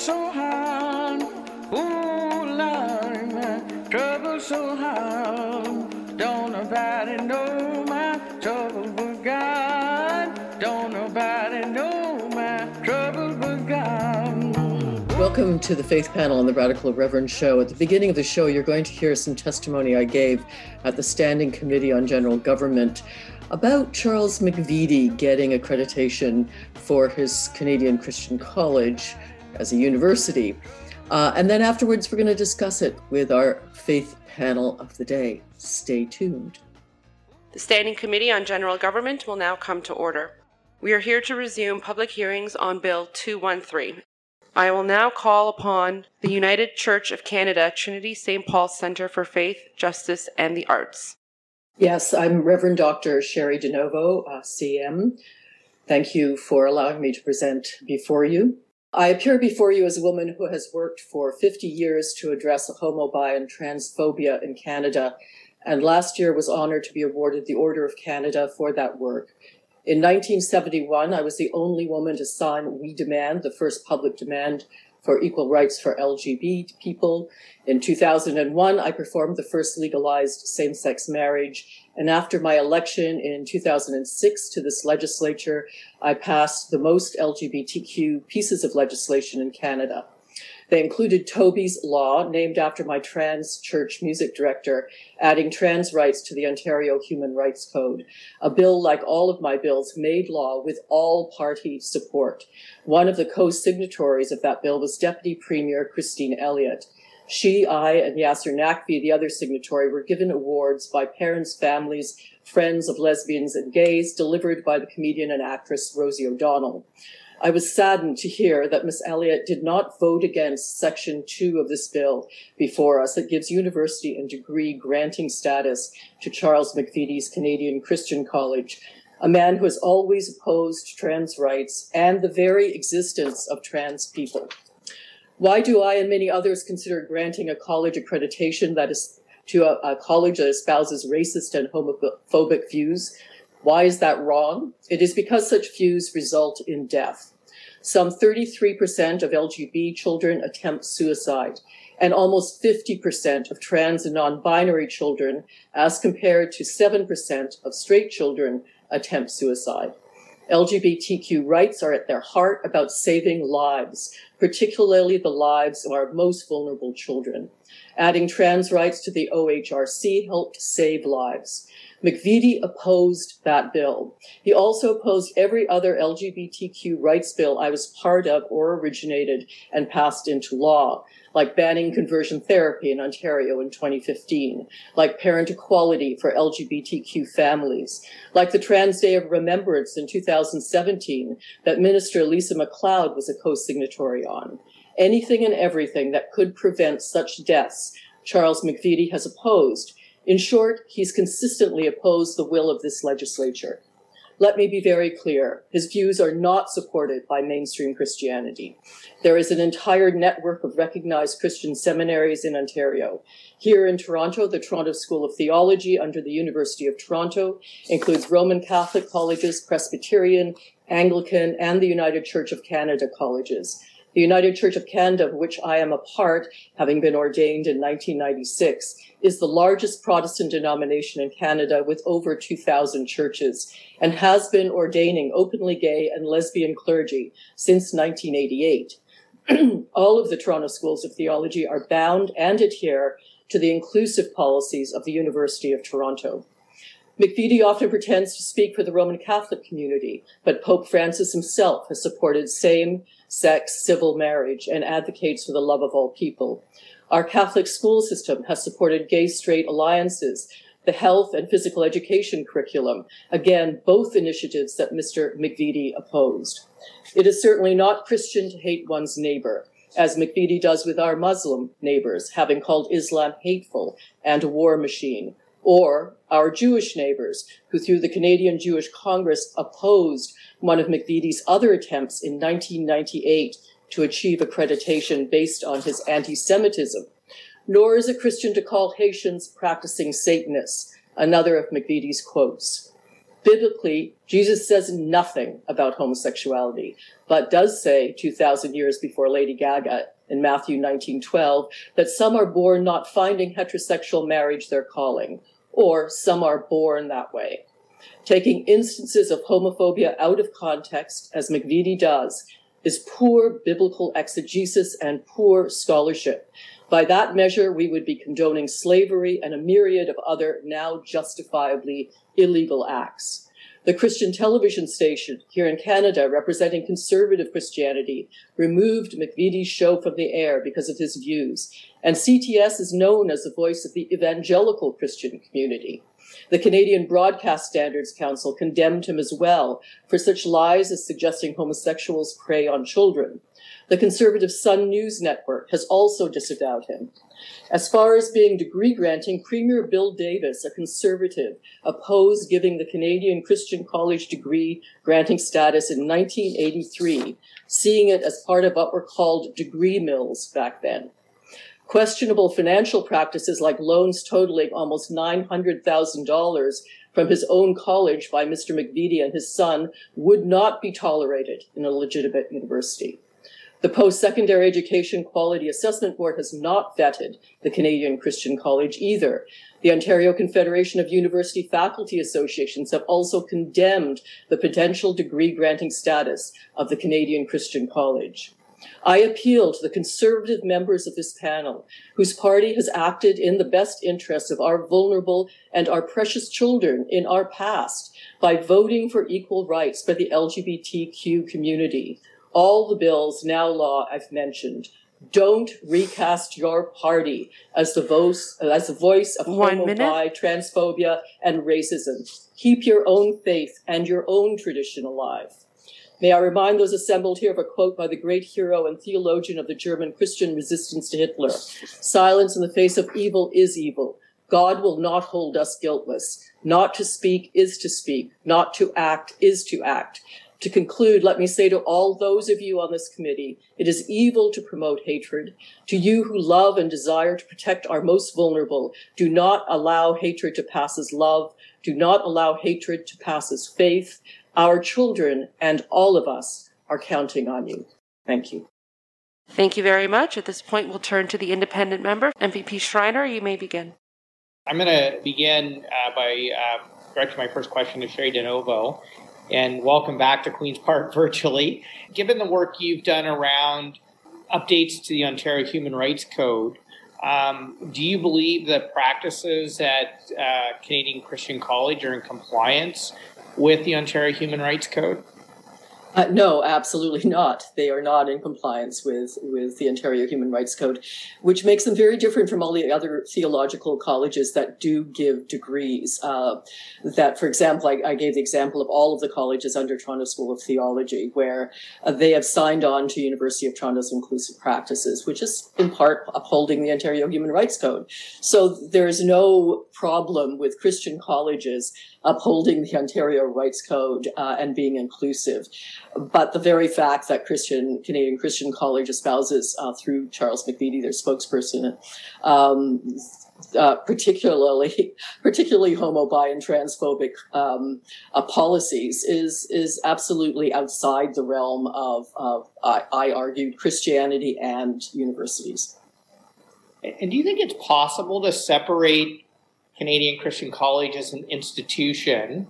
so hard. Lord, trouble so hard. Don't nobody know my trouble but God. Don't nobody know my trouble but God. Welcome to the Faith Panel on the Radical Reverend Show. At the beginning of the show, you're going to hear some testimony I gave at the Standing Committee on General Government about Charles McVety getting accreditation for his Canadian Christian College as a university. Uh, and then afterwards, we're going to discuss it with our faith panel of the day. Stay tuned. The Standing Committee on General Government will now come to order. We are here to resume public hearings on Bill 213. I will now call upon the United Church of Canada Trinity St. Paul Centre for Faith, Justice, and the Arts. Yes, I'm Reverend Dr. Cheri DiNovo, uh, CM. Thank you for allowing me to present before you. I appear before you as a woman who has worked for 50 years to address homo, bi, and transphobia in Canada, and last year was honored to be awarded the Order of Canada for that work. In 1971, I was the only woman to sign We Demand, the first public demand for equal rights for LGBT people. In 2001, I performed the first legalized same sex marriage. And after my election in 2006 to this legislature, I passed the most LGBTQ pieces of legislation in Canada. They included Toby's Law, named after my trans church music director, adding trans rights to the Ontario Human Rights Code. A bill, like all of my bills, made law with all party support. One of the co-signatories of that bill was Deputy Premier Christine Elliott. She, I, and Yasir Naqvi, the other signatory, were given awards by parents, families, friends of lesbians and gays, delivered by the comedian and actress Rosie O'Donnell. I was saddened to hear that Miss Elliott did not vote against Section 2 of this bill before us that gives university and degree granting status to Charles McVety's Canadian Christian College, a man who has always opposed trans rights and the very existence of trans people. Why do I and many others consider granting a college accreditation that is to a, a college that espouses racist and homophobic views why is that wrong? It is because such views result in death. Some 33% of LGBT children attempt suicide, and almost 50% of trans and non binary children, as compared to 7% of straight children, attempt suicide. LGBTQ rights are at their heart about saving lives, particularly the lives of our most vulnerable children. Adding trans rights to the OHRC helped save lives. McVety opposed that bill. He also opposed every other LGBTQ rights bill I was part of or originated and passed into law, like banning conversion therapy in Ontario in 2015, like parent equality for LGBTQ families, like the Trans Day of Remembrance in 2017 that Minister Lisa MacLeod was a co-signatory on. Anything and everything that could prevent such deaths, Charles McVety has opposed, in short, he's consistently opposed the will of this legislature. Let me be very clear. His views are not supported by mainstream Christianity. There is an entire network of recognized Christian seminaries in Ontario. Here in Toronto, the Toronto School of Theology under the University of Toronto includes Roman Catholic colleges, Presbyterian, Anglican, and the United Church of Canada colleges. The United Church of Canada, of which I am a part, having been ordained in 1996, is the largest Protestant denomination in Canada with over 2,000 churches and has been ordaining openly gay and lesbian clergy since 1988. All of the Toronto schools of theology are bound and adhere to the inclusive policies of the University of Toronto. McVety often pretends to speak for the Roman Catholic community, but Pope Francis himself has supported same sex civil marriage and advocates for the love of all people. Our Catholic school system has supported gay straight alliances, the health and physical education curriculum, again, both initiatives that Mr. McVety opposed. It is certainly not Christian to hate one's neighbor, as McVety does with our Muslim neighbors, having called Islam hateful and a war machine, or our Jewish neighbors, who through the Canadian Jewish Congress opposed one of McVety's other attempts in 1998 to achieve accreditation based on his anti Semitism. Nor is it Christian to call Haitians practicing Satanists, another of McVety's quotes. Biblically, Jesus says nothing about homosexuality, but does say 2,000 years before Lady Gaga in Matthew 19:12 that some are born not finding heterosexual marriage their calling, or some are born that way. Taking instances of homophobia out of context, as McVety does, is poor biblical exegesis and poor scholarship. By that measure, we would be condoning slavery and a myriad of other now justifiably illegal acts. The Christian television station here in Canada, representing conservative Christianity, removed McVety's show from the air because of his views. And CTS is known as the voice of the evangelical Christian community. The Canadian Broadcast Standards Council condemned him as well for such lies as suggesting homosexuals prey on children. The conservative Sun News Network has also disavowed him. As far as being degree granting, Premier Bill Davis, a conservative, opposed giving the Canadian Christian College degree granting status in 1983, seeing it as part of what were called degree mills back then. Questionable financial practices like loans totaling almost $900,000 from his own college by Mr. McVety and his son would not be tolerated in a legitimate university. The Post Secondary Education Quality Assessment Board has not vetted the Canadian Christian College either. The Ontario Confederation of University Faculty Associations have also condemned the potential degree granting status of the Canadian Christian College. I appeal to the conservative members of this panel, whose party has acted in the best interests of our vulnerable and our precious children in our past by voting for equal rights for the LGBTQ community all the bills now law I've mentioned. Don't recast your party as the voice as the voice of homo, bi, transphobia, and racism. Keep your own faith and your own tradition alive. May I remind those assembled here of a quote by the great hero and theologian of the German Christian resistance to Hitler Silence in the face of evil is evil. God will not hold us guiltless. Not to speak is to speak. Not to act is to act. To conclude, let me say to all those of you on this committee, it is evil to promote hatred. To you who love and desire to protect our most vulnerable, do not allow hatred to pass as love. Do not allow hatred to pass as faith. Our children and all of us are counting on you. Thank you. Thank you very much. At this point, we'll turn to the independent member. MPP Schreiner, you may begin. I'm going to begin uh, by uh, directing my first question to Cheri DiNovo and welcome back to Queen's Park virtually. Given the work you've done around updates to the Ontario Human Rights Code, um, do you believe that practices at uh, Canadian Christian College are in compliance with the Ontario Human Rights Code? Uh, no, absolutely not. They are not in compliance with, with the Ontario Human Rights Code, which makes them very different from all the other theological colleges that do give degrees. Uh, that, for example, I, I, gave the example of all of the colleges under Toronto School of Theology, where uh, they have signed on to University of Toronto's inclusive practices, which is in part upholding the Ontario Human Rights Code. So there is no problem with Christian colleges upholding the Ontario Rights Code uh, and being inclusive. But the very fact that Christian Canadian Christian College espouses uh, through Charles McVety, their spokesperson, um, uh, particularly particularly homo, bi, and transphobic um, uh, policies is is absolutely outside the realm of, of I argued Christianity and universities. And do you think it's possible to separate Canadian Christian College as an institution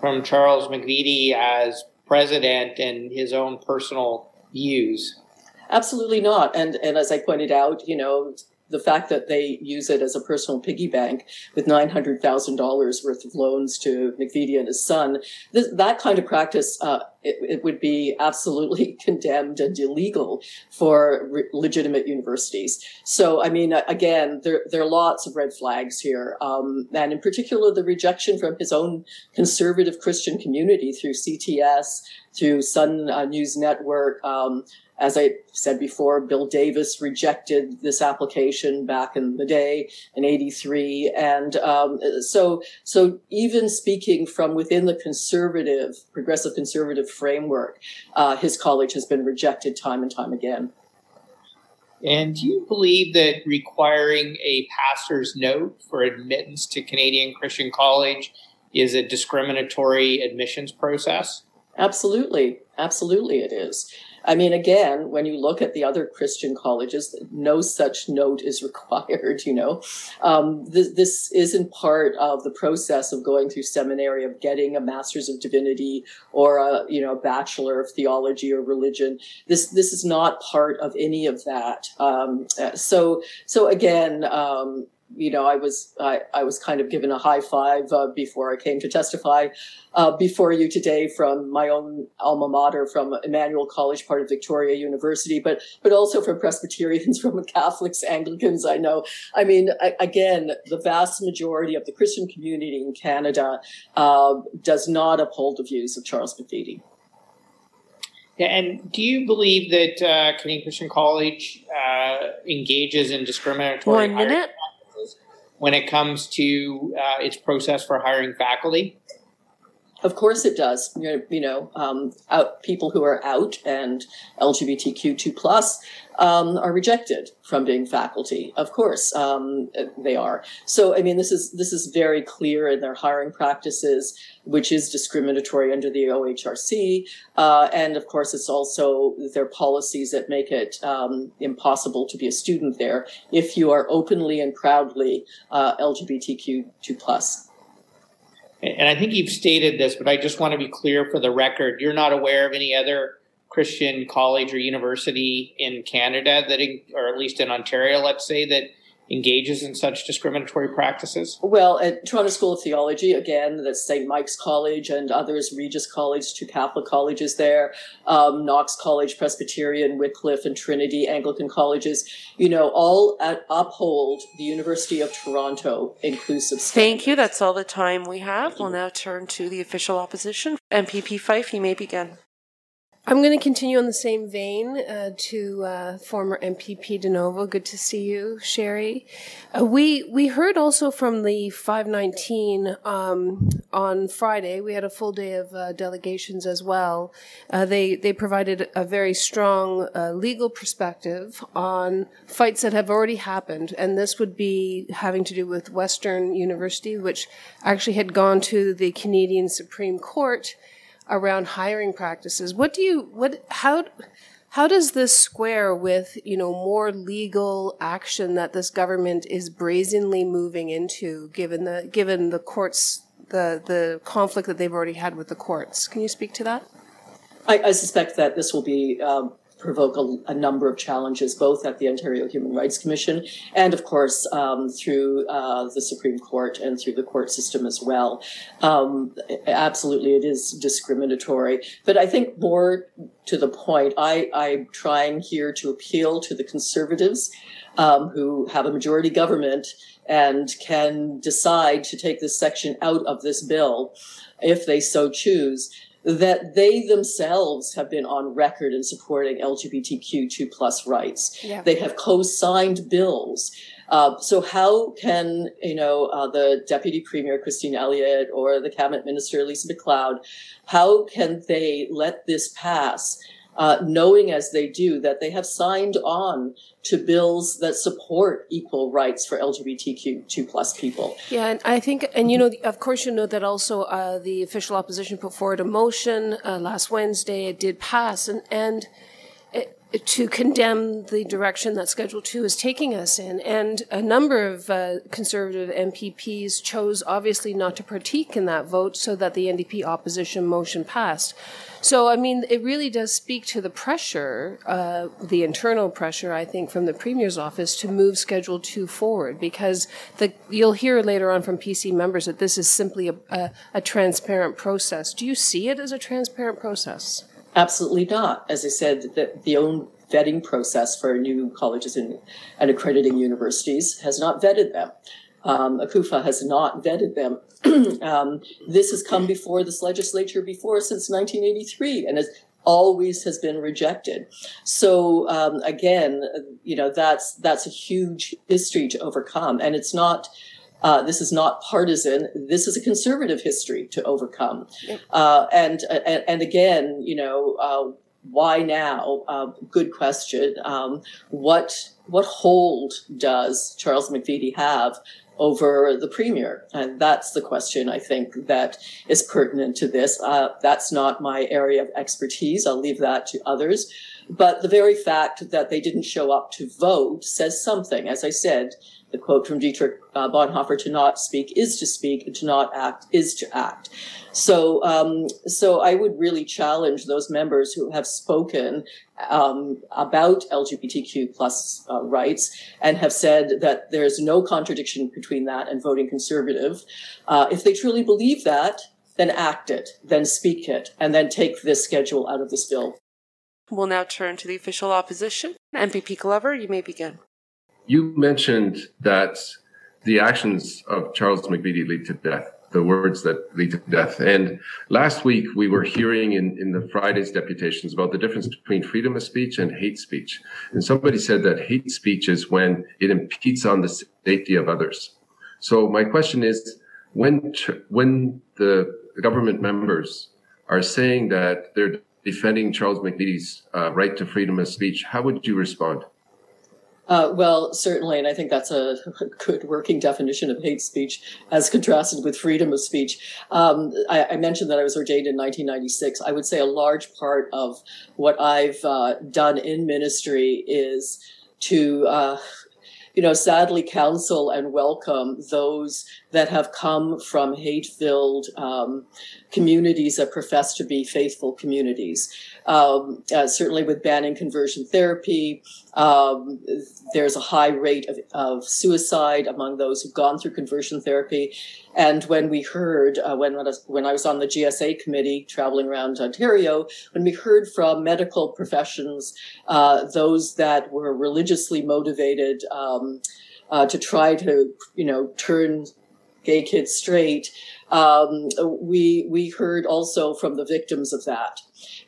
from Charles McVety as president and his own personal views? Absolutely not. And and as I pointed out, you know, the fact that they use it as a personal piggy bank with $900,000 worth of loans to McVety and his son, this, that kind of practice, uh, it, it, would be absolutely condemned and illegal for re- legitimate universities. So, I mean, again, there, there are lots of red flags here. Um, and in particular, the rejection from his own conservative Christian community through CTS, through Sun uh, News Network, um, as I said before, Bill Davis rejected this application back in the day in '83, and um, so so even speaking from within the conservative, progressive conservative framework, uh, his college has been rejected time and time again. And do you believe that requiring a pastor's note for admittance to Canadian Christian College is a discriminatory admissions process? Absolutely. Absolutely, it is. I mean, again, when you look at the other Christian colleges, no such note is required, you know. Um, this, this isn't part of the process of going through seminary, of getting a master's of divinity or a, you know, bachelor of theology or religion. This, this is not part of any of that. Um, so, so again, um, you know, I was I, I was kind of given a high five uh, before I came to testify uh, before you today from my own alma mater, from Emmanuel College, part of Victoria University, but but also from Presbyterians, from Catholics, Anglicans. I know. I mean, I, again, the vast majority of the Christian community in Canada uh, does not uphold the views of Charles McVety. Yeah, and do you believe that uh, Canadian Christian College uh, engages in discriminatory? One minute when it comes to uh, its process for hiring faculty? Of course, it does. You know, um, out, people who are out and LGBTQ2 plus um, are rejected from being faculty. Of course, um, they are. So, I mean, this is this is very clear in their hiring practices, which is discriminatory under the OHRC, uh, and of course, it's also their policies that make it um, impossible to be a student there if you are openly and proudly uh, LGBTQ2 plus and I think you've stated this, but I just want to be clear for the record. You're not aware of any other Christian college or university in Canada that, or at least in Ontario, let's say, that engages in such discriminatory practices? Well, at Toronto School of Theology, again, that's St. Mike's College and others, Regis College, two Catholic colleges there, um, Knox College, Presbyterian, Wycliffe, and Trinity Anglican colleges, you know, all at, uphold the University of Toronto inclusive standards. Thank you. That's all the time we have. We'll now turn to the official opposition. MPP Fife, you may begin. I'm going to continue on the same vein uh, to uh, former MPP DiNovo. Good to see you, Cheri. Uh, we we heard also from the 519 um, on Friday. We had a full day of uh, delegations as well. Uh, they they provided a very strong uh, legal perspective on fights that have already happened, and this would be having to do with Western University, which actually had gone to the Canadian Supreme Court around hiring practices. What do you what how how does this square with you know more legal action that this government is brazenly moving into, given the given the courts the the conflict that they've already had with the courts? Can you speak to that? I, I suspect that this will be um, provoke a, a, number of challenges, both at the Ontario Human Rights Commission and, of course, um, through uh, the Supreme Court and through the court system as well. Um, absolutely, it is discriminatory. But I think more to the point, I, I'm trying here to appeal to the conservatives um, who have a majority government and can decide to take this section out of this bill if they so choose that they themselves have been on record in supporting LGBTQ2 plus rights. Yeah. They have co-signed bills. Uh, so how can you know uh, the deputy premier Christine Elliott or the cabinet minister Lisa MacLeod, how can they let this pass uh, knowing as they do that they have signed on to bills that support equal rights for LGBTQ2 plus people. Yeah, and I think, and you know, of course, you know that also uh, the official opposition put forward a motion uh, last Wednesday. It did pass, and and to condemn the direction that Schedule 2 is taking us in. And a number of uh, Conservative MPPs chose obviously not to partake in that vote so that the NDP opposition motion passed. So, I mean, it really does speak to the pressure, uh, the internal pressure, I think, from the Premier's office to move Schedule 2 forward because the, you'll hear later on from PC members that this is simply a, a, a transparent process. Do you see it as a transparent process? Absolutely not. As I said, the, the own vetting process for new colleges and, and accrediting universities has not vetted them. Um, OCUFA has not vetted them. um, this has come before this legislature before since 1983 and has always has been rejected. So um, again, you know that's that's a huge history to overcome, and it's not uh, this is not partisan. This is a conservative history to overcome. Uh, and, and, and again, you know, uh, why now? Uh, good question. Um, what what hold does Charles McVety have over the premier? And that's the question I think that is pertinent to this. Uh, that's not my area of expertise. I'll leave that to others. But the very fact that they didn't show up to vote says something. As I said, the quote from Dietrich uh, Bonhoeffer: "To not speak is to speak, and to not act is to act." So, um, so I would really challenge those members who have spoken um, about LGBTQ plus uh, rights and have said that there's no contradiction between that and voting conservative. Uh, if they truly believe that, then act it, then speak it, and then take this schedule out of this bill. We'll now turn to the official opposition. MPP Glover, you may begin. You mentioned that the actions of Charles McVety lead to death, the words that lead to death. And last week we were hearing in, in the Friday's deputations about the difference between freedom of speech and hate speech. And somebody said that hate speech is when it impedes on the safety of others. So my question is, when when the government members are saying that they're defending Charles McVety's uh, right to freedom of speech, how would you respond? Uh, well, certainly, and I think that's a good working definition of hate speech as contrasted with freedom of speech. Um, I, I, mentioned that I was ordained in 1996. I would say a large part of what I've uh, done in ministry is to uh, you know, sadly counsel and welcome those that have come from hate filled um, communities that profess to be faithful communities. Um, uh, certainly, with banning conversion therapy, um, there's a high rate of, of, suicide among those who've gone through conversion therapy. And when we heard, uh, when, when I was on the GSA committee traveling around Ontario, when we heard from medical professions, uh, those that were religiously motivated um, uh, to try to, you know, turn gay kids straight, um, we we heard also from the victims of that.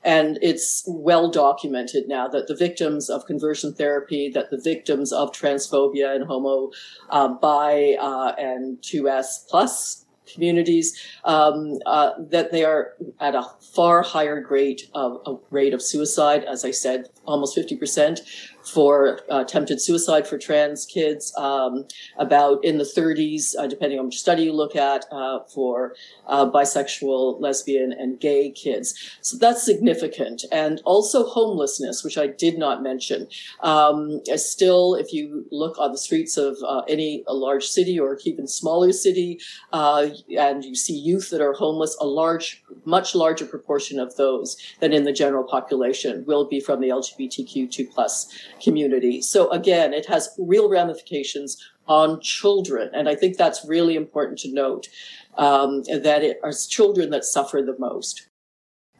And it's well documented now that the victims of conversion therapy, that the victims of transphobia and homo, uh, bi, uh, and 2S plus communities, um, uh, that they are at a far higher rate of, rate of suicide. As I said, almost 50% for uh, attempted suicide for trans kids, um, about in the 30s, uh, depending on which study you look at, uh, for uh, bisexual, lesbian, and gay kids. So that's significant. And also homelessness, which I did not mention. Um, still, if you look on the streets of uh, any large city or even smaller city, uh, and you see youth that are homeless, a large, much larger proportion of those than in the general population will be from the LGBTQ2 plus community. So again, it has real ramifications on children. And I think that's really important to note um, that it are children that suffer the most.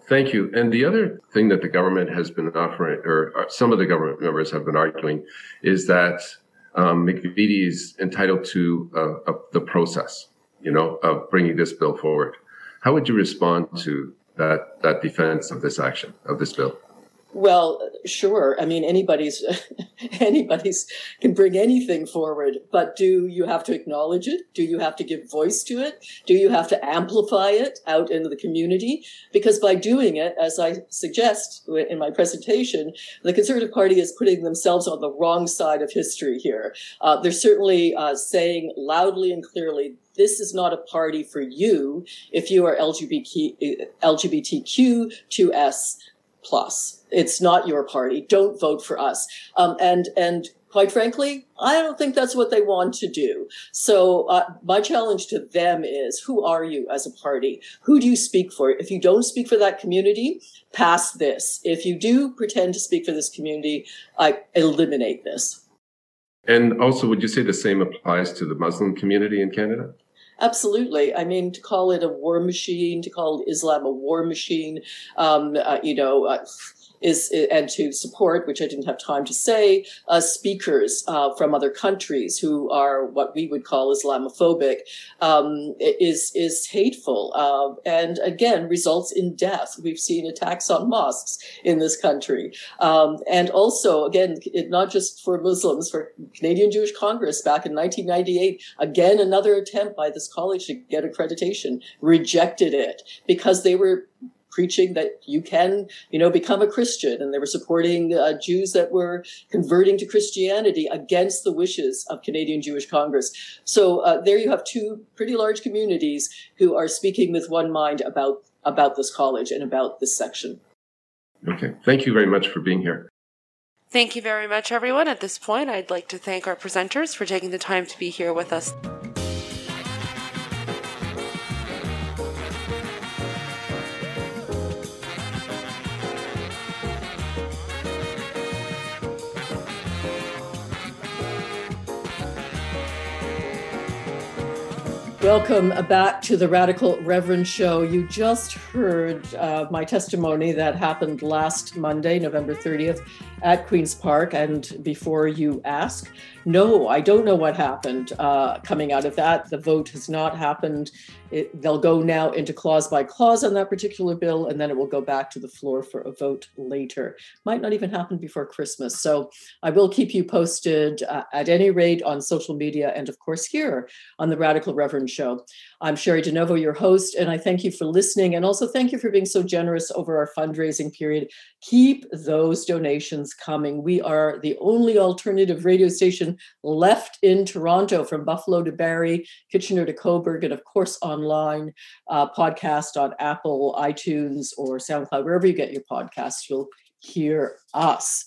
Thank you. And the other thing that the government has been offering, or uh, some of the government members have been arguing, is that um, McVety is entitled to uh, uh, the process, you know, of bringing this bill forward. How would you respond to that that defense of this action of this bill? Well, sure. I mean, anybody's anybody's can bring anything forward, but do you have to acknowledge it? Do you have to give voice to it? Do you have to amplify it out into the community? Because by doing it, as I suggest in my presentation, the Conservative Party is putting themselves on the wrong side of history here. Uh, they're certainly uh, saying loudly and clearly this is not a party for you if you are LGBT, LGBTQ2S plus. It's not your party. Don't vote for us. Um, and and quite frankly, I don't think that's what they want to do. So uh, my challenge to them is: Who are you as a party? Who do you speak for? If you don't speak for that community, pass this. If you do pretend to speak for this community, I eliminate this. And also, would you say the same applies to the Muslim community in Canada? Absolutely. I mean, to call it a war machine, to call Islam a war machine, um, uh, you know, uh, is and to support, which I didn't have time to say, uh, speakers uh, from other countries who are what we would call Islamophobic, um, is is hateful uh, and again results in death. We've seen attacks on mosques in this country, um, and also again, it, not just for Muslims, for Canadian Jewish Congress back in 1998, again another attempt by this college to get accreditation rejected it because they were preaching that you can, you know, become a Christian, and they were supporting uh, Jews that were converting to Christianity against the wishes of Canadian Jewish Congress. So uh, there you have two pretty large communities who are speaking with one mind about about this college and about this section. Okay, thank you very much for being here. Thank you very much, everyone. At this point, I'd like to thank our presenters for taking the time to be here with us. Welcome back to the Radical Reverend Show. You just heard uh, my testimony that happened last Monday, November 30th, at Queen's Park. And before you ask, no, I don't know what happened uh, coming out of that. The vote has not happened. It, they'll go now into clause by clause on that particular bill, and then it will go back to the floor for a vote later. Might not even happen before Christmas. So I will keep you posted uh, at any rate on social media and, of course, here on the Radical Reverend Show. I'm Cheri DiNovo, your host, and I thank you for listening. And also thank you for being so generous over our fundraising period. Keep those donations coming. We are the only alternative radio station left in Toronto from Buffalo to Barrie, Kitchener to Cobourg, and of course online, uh, podcast on Apple, iTunes, or SoundCloud, wherever you get your podcasts, you'll hear us.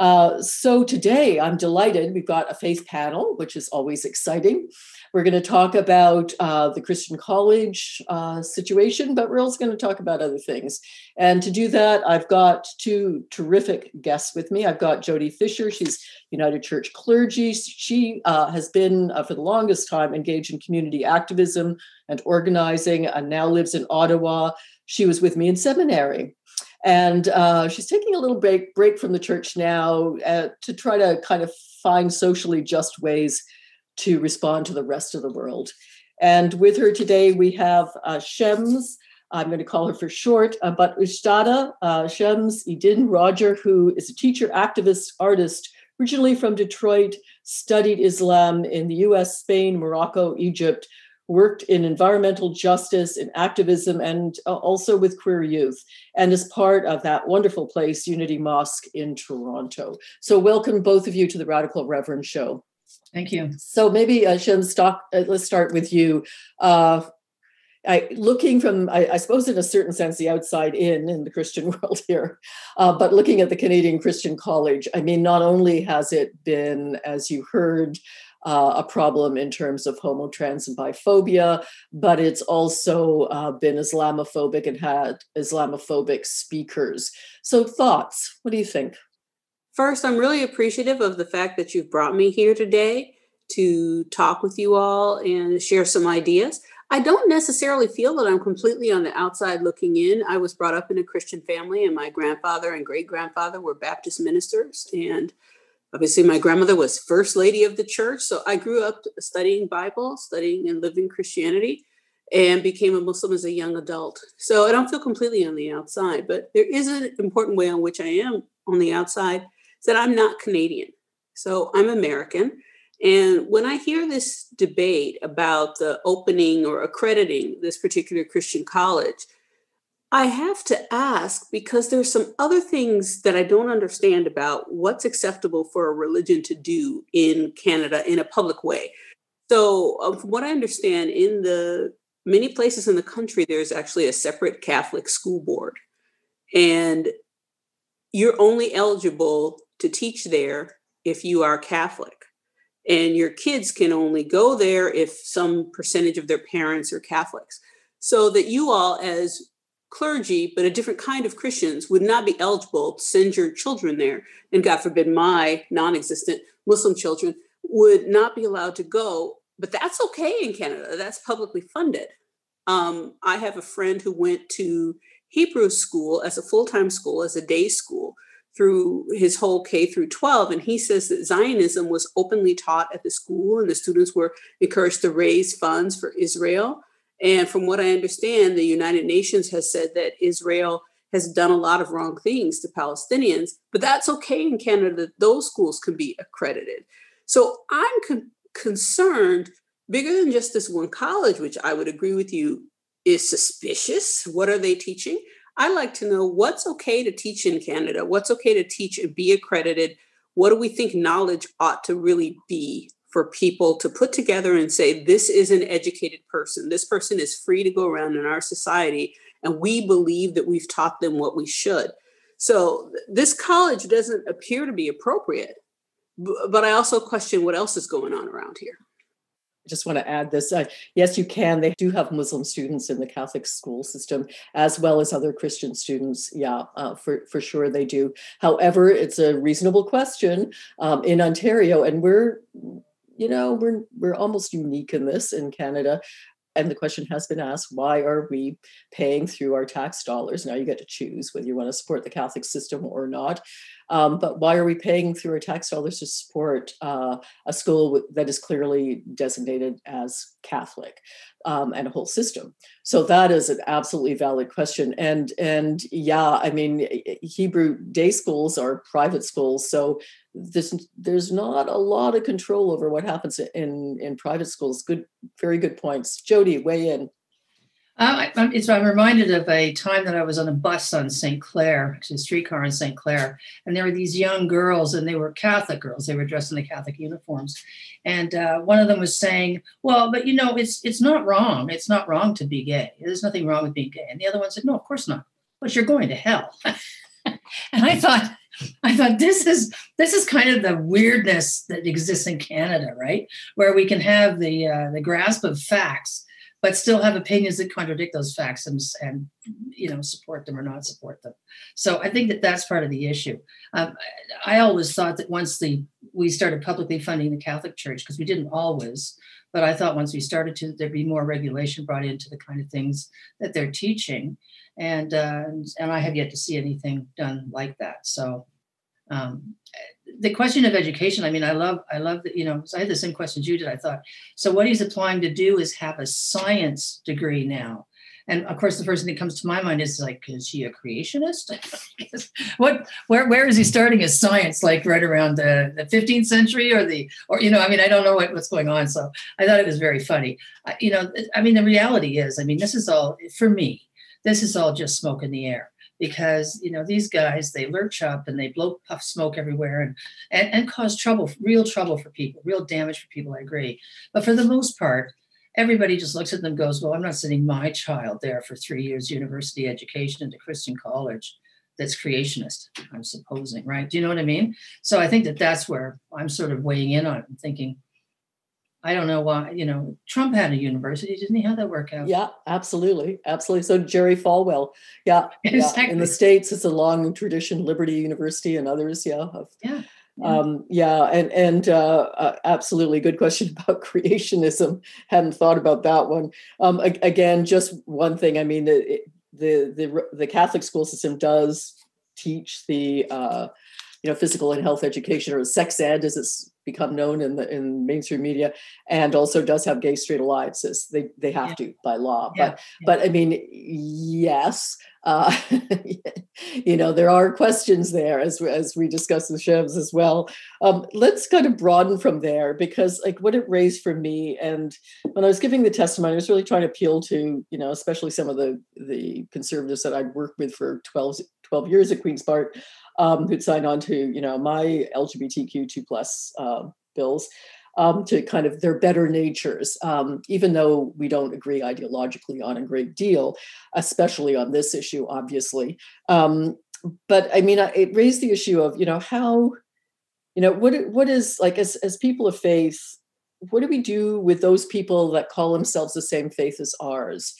Uh, so today I'm delighted. We've got a faith panel, which is always exciting. We're going to talk about uh, the Christian college uh, situation, but we're also going to talk about other things. And to do that, I've got two terrific guests with me. I've got Jodi Fisher. She's United Church clergy. She uh, has been, uh, for the longest time, engaged in community activism and organizing, and now lives in Ottawa. She was with me in seminary and uh, she's taking a little break break from the church now uh, to try to kind of find socially just ways to respond to the rest of the world. And with her today, we have uh, Shams. I'm going to call her for short, uh, but Ustada uh, Shams el-Din Roger, who is a teacher, activist, artist, originally from Detroit, studied Islam in the US, Spain, Morocco, Egypt, worked in environmental justice and activism and uh, also with queer youth and is part of that wonderful place unity mosque in toronto. So welcome both of you to the radical reverend show. Thank you. So maybe uh, Shem, stock, uh, let's start with you. Uh, I, looking from, I, I, suppose, in a certain sense, the outside in in the Christian world here, uh, but looking at the Canadian Christian College, I mean, not only has it been, as you heard, uh, a problem in terms of homo, trans, and biphobia, but it's also uh, been Islamophobic and had Islamophobic speakers. So, thoughts? What do you think? First, I'm really appreciative of the fact that you've brought me here today to talk with you all and share some ideas. I don't necessarily feel that I'm completely on the outside looking in. I was brought up in a Christian family, and my grandfather and great grandfather were Baptist ministers. And obviously my grandmother was first lady of the church so i grew up studying bible studying and living christianity and became a muslim as a young adult. So i don't feel completely on the outside but there is an important way on which i am on the outside is that i'm not canadian. So i'm american and when i hear this debate about the opening or accrediting this particular christian college I have to ask because there's some other things that I don't understand about what's acceptable for a religion to do in Canada in a public way. So, um, from what I understand, in the many places in the country, there's actually a separate Catholic school board, and you're only eligible to teach there if you are Catholic. And your kids can only go there if some percentage of their parents are Catholics. So that you all, as clergy, but a different kind of Christians would not be eligible to send your children there. And God forbid, my non existent Muslim children would not be allowed to go. But that's okay in Canada, that's publicly funded. Um, I have a friend who went to Hebrew school as a full time school, as a day school through his whole K through 12. And he says that Zionism was openly taught at the school, and the students were encouraged to raise funds for Israel. And from what I understand, the United Nations has said that Israel has done a lot of wrong things to Palestinians, but that's okay in Canada those schools can be accredited. So I'm con- concerned bigger than just this one college, which I would agree with you is suspicious. What are they teaching? I like to know what's okay to teach in Canada, what's okay to teach and be accredited. What do we think knowledge ought to really be for people to put together and say, this is an educated person. This person is free to go around in our society, and we believe that we've taught them what we should. So this college doesn't appear to be appropriate, but I also question what else is going on around here. I just want to add this. Uh, yes, you can. They do have Muslim students in the Catholic school system, as well as other Christian students. Yeah, uh, for for sure they do. However, it's a reasonable question um, in Ontario, and we're you know, we're we're almost unique in this in Canada. And the question has been asked, why are we paying through our tax dollars? Now you get to choose whether you want to support the Catholic system or not. Um, but why are we paying through our tax dollars to support uh, a school that is clearly designated as Catholic um, and a whole system? So that is an absolutely valid question. And and yeah, I mean, Hebrew day schools are private schools, so there's there's not a lot of control over what happens in in private schools. Good, very good points. Jodi, weigh in. Uh, I, I'm, I'm reminded of a time that I was on a bus on St. Clair, actually a streetcar in St. Clair, and there were these young girls, and they were Catholic girls. They were dressed in the Catholic uniforms, and uh, one of them was saying, "Well, but you know, it's it's not wrong. It's not wrong to be gay. There's nothing wrong with being gay." And the other one said, "No, of course not. But you're going to hell." and I thought, I thought this is this is kind of the weirdness that exists in Canada, right? Where we can have the uh, the grasp of facts, but still have opinions that contradict those facts and, and you know support them or not support them. So I think that that's part of the issue. Um, I always thought that once the we started publicly funding the Catholic Church, because we didn't always, but I thought once we started to, there'd be more regulation brought into the kind of things that they're teaching and uh, and I have yet to see anything done like that. So um, the question of education, I mean, I love I love that you know I had the same questions you did. I thought so. What he's applying to do is have a science degree now. And of course, the first thing that comes to my mind is like, is he a creationist? what, where, where is he starting his science? Like right around the, the 15th century or the, or, you know, I mean, I don't know what, what's going on. So I thought it was very funny. Uh, you know, I mean, the reality is, I mean, this is all for me this is all just smoke in the air because you know these guys they lurch up and they blow puff smoke everywhere and, and and cause trouble real trouble for people real damage for people i agree. But for the most part everybody just looks at them goes well i'm not sending my child there for three years university education into christian college that's creationist i'm supposing right? Do you know what i mean? So i think that that's where i'm sort of weighing in on it and thinking I don't know why, you know, Trump had a university, didn't he? How'd that work out? Yeah, absolutely. Absolutely. So Jerry Falwell. Yeah. exactly. yeah. In the States, it's a long tradition, Liberty University and others. Yeah. Of, yeah. Yeah. Um, yeah, and and uh, uh, absolutely good question about creationism. Hadn't thought about that one. Um, again, just one thing. I mean, the the the, the Catholic school system does teach the uh, you know physical and health education or sex ed as it's become known in the in mainstream media and also does have gay straight alliances they they have yeah. to by law yeah. but yeah. but i mean yes uh, you know there are questions there as as we discussed with Shams as well um, let's kind of broaden from there because like what it raised for me and when i was giving the testimony i was really trying to appeal to you know especially some of the the conservatives that i'd worked with for 12 12 years at queen's park um, who'd signed on to you know my LGBTQ2 plus uh, bills um, to kind of their better natures, um, even though we don't agree ideologically on a great deal, especially on this issue, obviously. Um, but I mean, it raised the issue of you know how you know what what is like as as people of faith what do we do with those people that call themselves the same faith as ours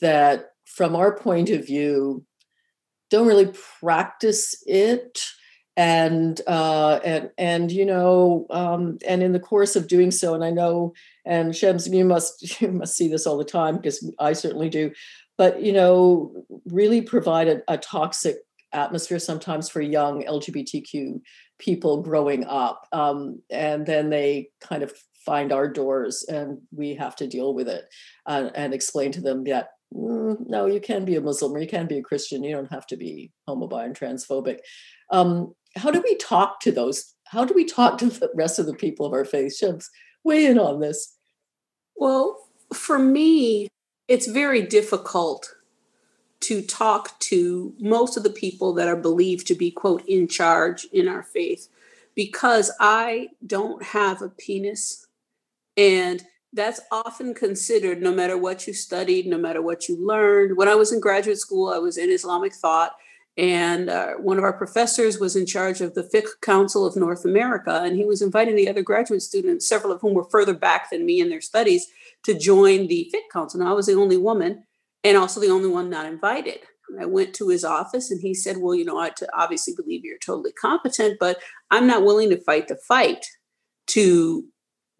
that from our point of view don't really practice it and uh, and and you know um, and in the course of doing so and i know and Shams you must you must see this all the time because i certainly do but you know really provide a, a toxic atmosphere sometimes for young lgbtq people growing up um, and then they kind of find our doors and we have to deal with it uh, and explain to them that mm, no, you can be a Muslim or you can be a Christian. You don't have to be homobi and transphobic. Um, how do we talk to those? How do we talk to the rest of the people of our faith? Shams, weigh in on this. Well, for me, it's very difficult to talk to most of the people that are believed to be, quote, in charge in our faith because I don't have a penis. And that's often considered no matter what you studied, no matter what you learned. When I was in graduate school, I was in Islamic thought. And uh, one of our professors was in charge of the Fiqh Council of North America. And he was inviting the other graduate students, several of whom were further back than me in their studies, to join the Fiqh Council. Now, I was the only woman and also the only one not invited. I went to his office and he said, Well, you know, I obviously believe you're totally competent, but I'm not willing to fight the fight to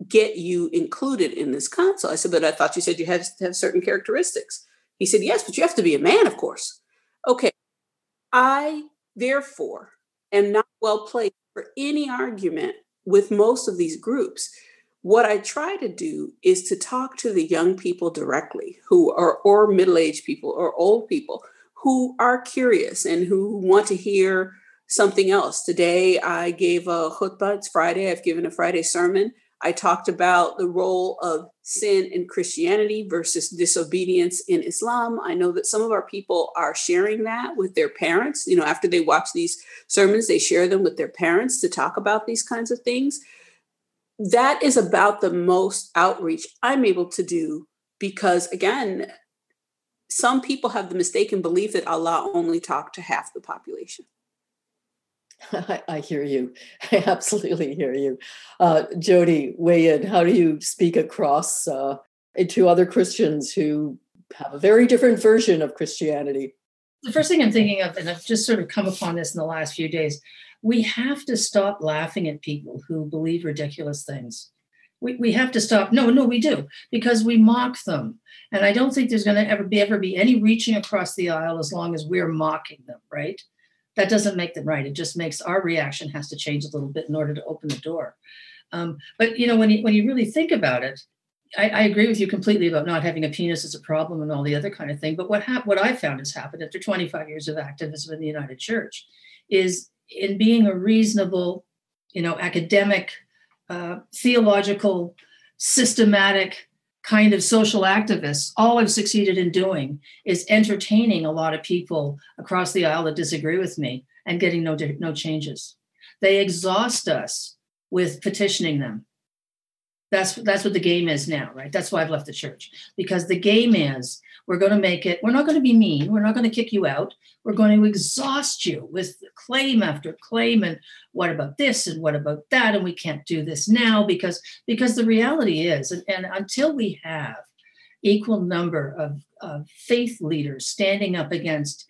get you included in this council. I said, But I thought you said you had to have certain characteristics. He said, Yes, but you have to be a man, of course. Okay. I, therefore, am not well placed for any argument with most of these groups. What I try to do is to talk to the young people directly who are, or middle aged people or old people who are curious and who want to hear something else. Today, I gave a khutbah. It's Friday. I've given a Friday sermon. I talked about the role of sin in Christianity versus disobedience in Islam. I know that some of our people are sharing that with their parents. You know, after they watch these sermons, they share them with their parents to talk about these kinds of things. That is about the most outreach I'm able to do because, again, some people have the mistaken belief that Allah only talked to half the population. I, I hear you. I absolutely hear you. Uh, Jodi, weigh in. How do you speak across uh, to other Christians who have a very different version of Christianity? The first thing I'm thinking of, and I've just sort of come upon this in the last few days, we have to stop laughing at people who believe ridiculous things we, we have to stop. No, no, we do because we mock them. And I don't think there's going to ever be ever be any reaching across the aisle as long as we're mocking them, right? That doesn't make them right. It just makes our reaction has to change a little bit in order to open the door. Um, but you know, when you when you really think about it, I, I, agree with you completely about not having a penis as a problem and all the other kind of thing. But what hap- what I found has happened after 25 years of activism in the United Church is in being a reasonable, you know, academic uh, theological, systematic kind of social activists, all I've succeeded in doing is entertaining a lot of people across the aisle that disagree with me and getting no, no changes. They exhaust us with petitioning them. That's, that's what the game is now, right? That's why I've left the church because the game is we're going to make it, we're not going to be mean. We're not going to kick you out. We're going to exhaust you with claim after claim. And what about this? And what about that? And we can't do this now because, because the reality is, and, and until we have equal number of, of faith leaders standing up against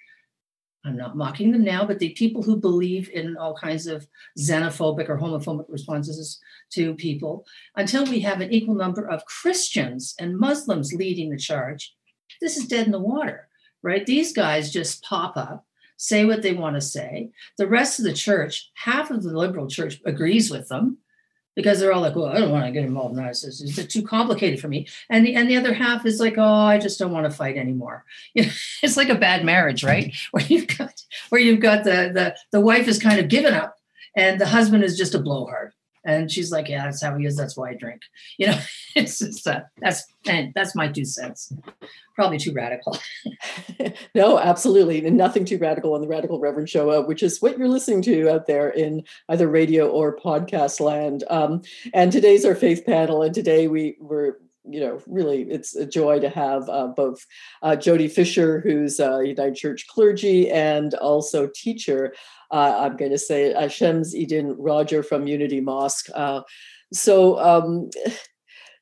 I'm not mocking them now, but the people who believe in all kinds of xenophobic or homophobic responses to people, until we have an equal number of Christians and Muslims leading the charge, this is dead in the water, right? These guys just pop up, say what they want to say. The rest of the church, half of the liberal church agrees with them because they're all like, well, I don't want to get involved in. It's, it's too complicated for me. And the, and the other half is like, oh, I just don't want to fight anymore. You know, it's like a bad marriage, right? Where you've got, where you've got the, the, the wife is kind of given up and the husband is just a blowhard. And she's like, yeah, that's how he is. That's why I drink. You know, it's just, uh, that's, and that's my two cents. Probably too radical. no, absolutely. nothing too radical on the Radical Reverend Show, uh, which is what you're listening to out there in either radio or podcast land. Um, and today's our faith panel. And today we were you know, really, it's a joy to have uh, both uh, Jodi Fisher, who's a United Church clergy and also teacher, uh, I'm going to say uh, Shams el-Din Roger from Unity Mosque. Uh, so, um,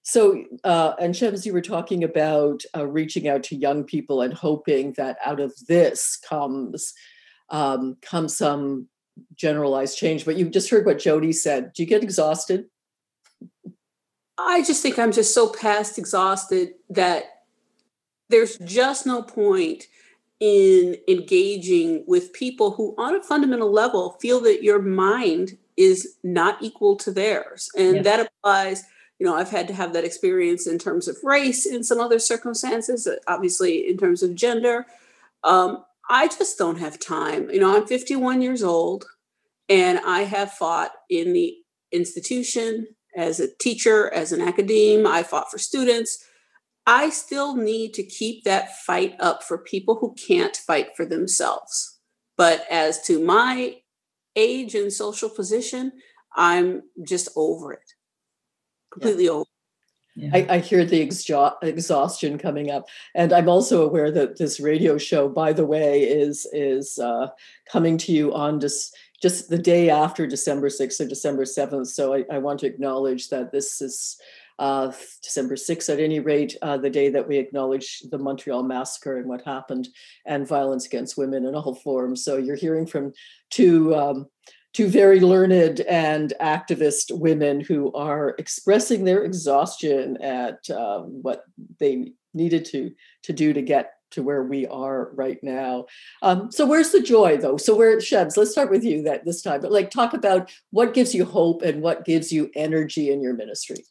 so uh, and Shems, you were talking about uh, reaching out to young people and hoping that out of this comes um, comes some generalized change. But you just heard what Jodi said. Do you get exhausted? I just think I'm just so past exhausted that there's just no point in engaging with people who, on a fundamental level, feel that your mind is not equal to theirs. And yes. that applies, you know, I've had to have that experience in terms of race in some other circumstances, uh, obviously, in terms of gender. Um, I just don't have time. You know, I'm 51 years old and I have fought in the institution as a teacher, as an academe. I fought for students. I still need to keep that fight up for people who can't fight for themselves. But as to my age and social position, I'm just over it, completely yeah. over. Yeah. I, I, hear the exha- exhaustion coming up, and I'm also aware that this radio show, by the way, is is uh, coming to you on just just the day after December sixth or December seventh. So I, I, want to acknowledge that this is uh, December 6th, at any rate, uh, the day that we acknowledge the Montreal massacre and what happened, and violence against women in all forms. So you're hearing from two. Um, two very learned and activist women who are expressing their exhaustion at um, what they needed to to do to get to where we are right now. Um, so where's the joy though? So where Shams, let's start with you that this time, but like talk about what gives you hope and what gives you energy in your ministry.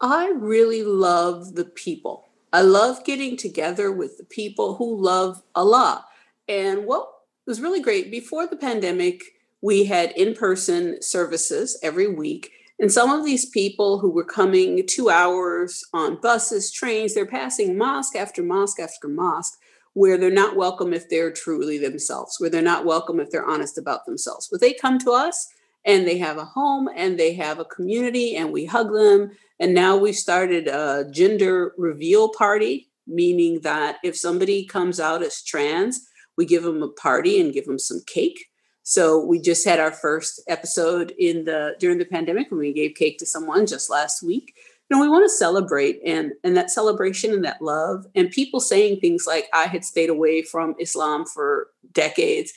I really love the people. I love getting together with the people who love Allah. And what was really great before the pandemic, we had in person services every week. And some of these people who were coming two hours on buses, trains, they're passing mosque after mosque after mosque where they're not welcome if they're truly themselves, where they're not welcome if they're honest about themselves. But they come to us and they have a home and they have a community and we hug them and now we've started a gender reveal party meaning that if somebody comes out as trans we give them a party and give them some cake so we just had our first episode in the during the pandemic when we gave cake to someone just last week you know we want to celebrate and and that celebration and that love and people saying things like i had stayed away from islam for decades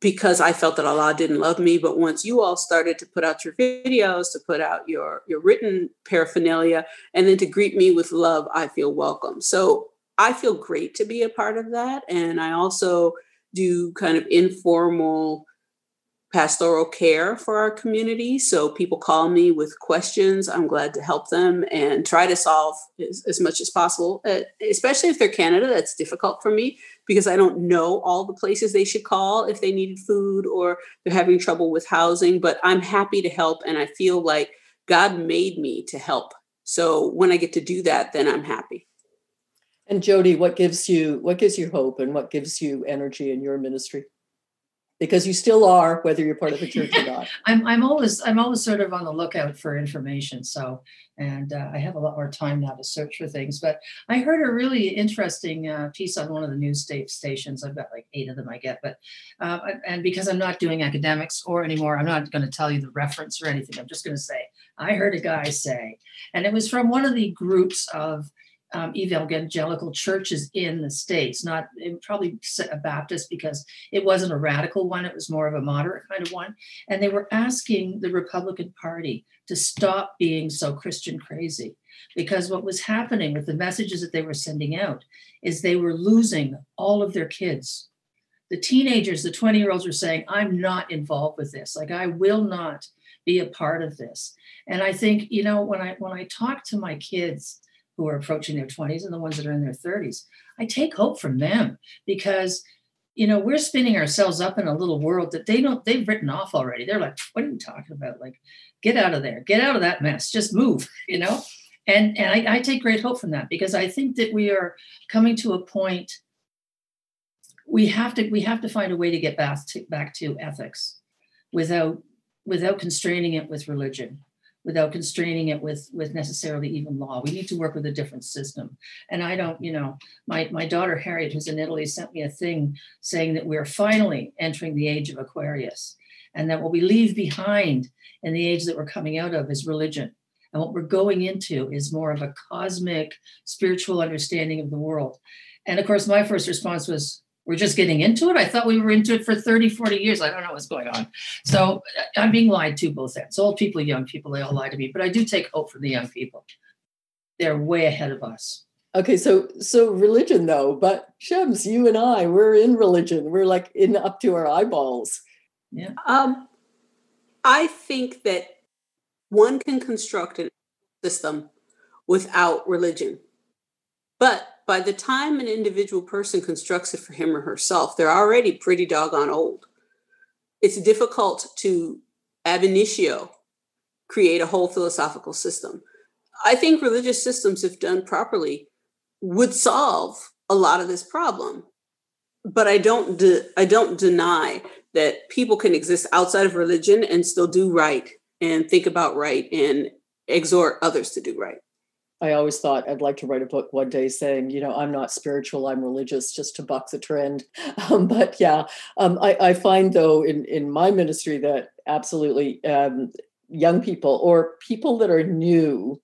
because I felt that Allah didn't love me. But once you all started to put out your videos, to put out your your written paraphernalia, and then to greet me with love, I feel welcome. So I feel great to be a part of that, and I also do kind of informal pastoral care for our community. So people call me with questions. I'm glad to help them and try to solve as, as, much as possible, uh, especially if they're Canada. That's difficult for me because I don't know all the places they should call if they needed food or they're having trouble with housing. But I'm happy to help. And I feel like God made me to help. So when I get to do that, then I'm happy. And Jodi, what gives you what gives you hope and what gives you energy in your ministry? Because you still are whether you're part of the church or not. I'm i'm always i'm always sort of on the lookout for information so and uh, i have a lot more time now to search for things but i heard a really interesting uh, piece on one of the news state stations. I've got like eight of them i get but uh, and because i'm not doing academics or anymore i'm not going to tell you the reference or anything. I'm just going to say i heard a guy say and it was from one of the groups of um, evangelical churches in the states, not probably a Baptist because it wasn't a radical one, it was more of a moderate kind of one. And they were asking the Republican Party to stop being so Christian crazy because what was happening with the messages that they were sending out is they were losing all of their kids. The teenagers, the 20 year olds were saying, I'm not involved with this. Like, I will not be a part of this. And I think, you know, when I when I talk to my kids, who are approaching their 20s and the ones that are in their 30s. I take hope from them because you know we're spinning ourselves up in a little world that they don't they've written off already. They're like what are you talking about? Like get out of there. Get out of that mess. Just move you know? And and I, I take great hope from that because i think that we are coming to a point we have to we have to find a way to get back to back to ethics without without constraining it with religion without constraining it with with necessarily even law. We need to work with a different system. And I don't, you know, my my daughter Harriet, who's in Italy, sent me a thing saying that we're finally entering the age of Aquarius, and that what we leave behind in the age that we're coming out of is religion. And what we're going into is more of a cosmic spiritual understanding of the world. And of course, my first response was, we're just getting into it. I thought we were into it for 30, 40 years. I don't know what's going on. So I'm being lied to both ends. Old people, young people, they all lie to me. But I do take hope for the young people. They're way ahead of us. Okay, so so religion though, but Shams, you and I, we're in religion. We're like in up to our eyeballs. Yeah. Um, I think that one can construct a system without religion. But by the time an individual person constructs it for him or herself, they're already pretty doggone old. It's difficult to ab initio create a whole philosophical system. I think religious systems, if done properly, would solve a lot of this problem. But I don't de- I don't deny that people can exist outside of religion and still do right and think about right and exhort others to do right. I always thought I'd like to write a book one day saying, you know, I'm not spiritual, I'm religious, just to buck the trend. Um, but yeah, um, I, I, find though in, in my ministry that absolutely um, young people or people that are new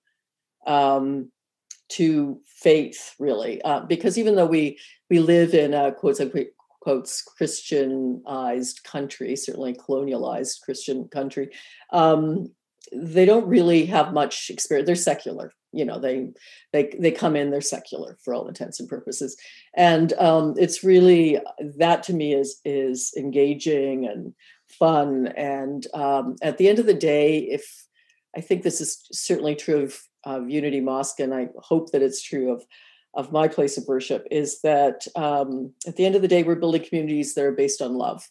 um, to faith, really, uh, because even though we we live in a quotes unquote quotes Christianized country, certainly colonialized Christian country, um, they don't really have much experience. They're secular, you know. They they they come in. They're secular for all intents and purposes, and um, it's really that to me is is engaging and fun. And um, at the end of the day, if I think this is certainly true of, of Unity Mosque, and I hope that it's true of of my place of worship, is that um, at the end of the day, we're building communities that are based on love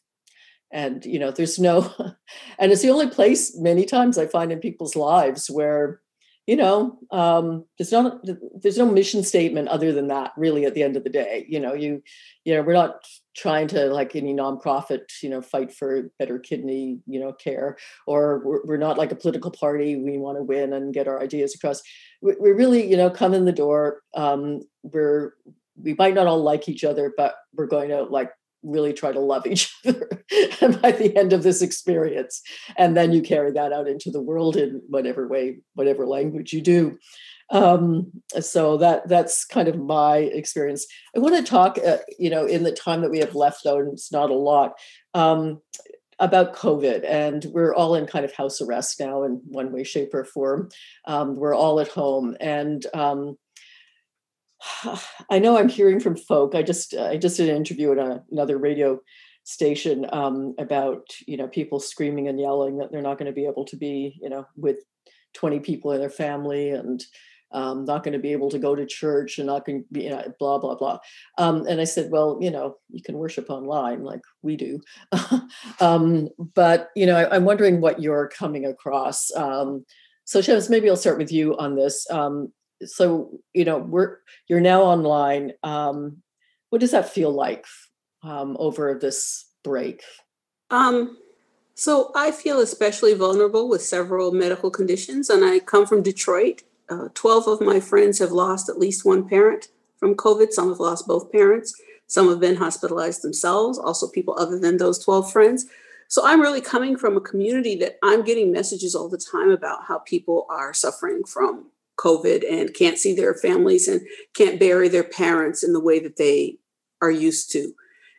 and you know there's no and it's the only place many times i find in people's lives where you know um, there's not there's no mission statement other than that really at the end of the day you know you you know we're not trying to like any nonprofit you know fight for better kidney you know care or we're, we're not like a political party we want to win and get our ideas across. We, we really you know come in the door um, we're we might not all like each other but we're going to like really try to love each other by the end of this experience. And then you carry that out into the world in whatever way whatever language you do. Um, so that that's kind of my experience. I want to talk uh, you know in the time that we have left though and it's not a lot um, about covid. And we're all in kind of house arrest now in one way shape or form. Um, we're all at home. And um, I know I'm hearing from folk. I just I just did an interview at a, another radio station um, about you know people screaming and yelling that they're not going to be able to be you know with 20 people in their family and um, not going to be able to go to church and not going to be you know, blah blah blah. Um, and I said, well, you know, you can worship online like we do, um, but you know, I, am wondering what you're coming across. Um, so, Shams, maybe I'll start with you on this. So you know we're you're now online um what does that feel like um over this break? Um so i feel especially vulnerable with several medical conditions and i come from detroit. Uh, 12 of my friends have lost at least one parent from covid. Some have lost both parents. Some have been hospitalized themselves also people other than those 12 friends. So i'm really coming from a community that i'm getting messages all the time about how people are suffering from COVID and can't see their families and can't bury their parents in the way that they are used to.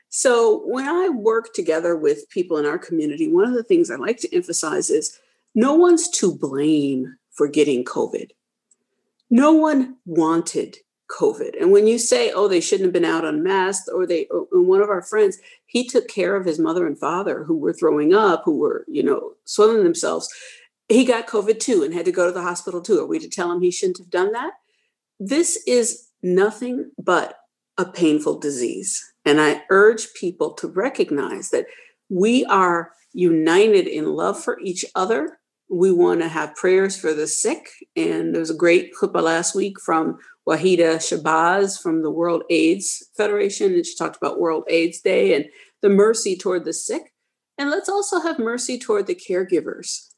So, when I work together with people in our community, one of the things I like to emphasize is no one's to blame for getting COVID. No one wanted COVID. And when you say, oh, they shouldn't have been out unmasked, or they, or one of our friends, he took care of his mother and father who were throwing up, who were, you know, swelling themselves he got COVID too and had to go to the hospital too. Are we to tell him he shouldn't have done that? This is nothing but a painful disease. And I urge people to recognize that we are united in love for each other. We want to have prayers for the sick. And there was a great clip last week from Wahida Shabazz from the World AIDS Federation. And she talked about World AIDS Day and the mercy toward the sick. And let's also have mercy toward the caregivers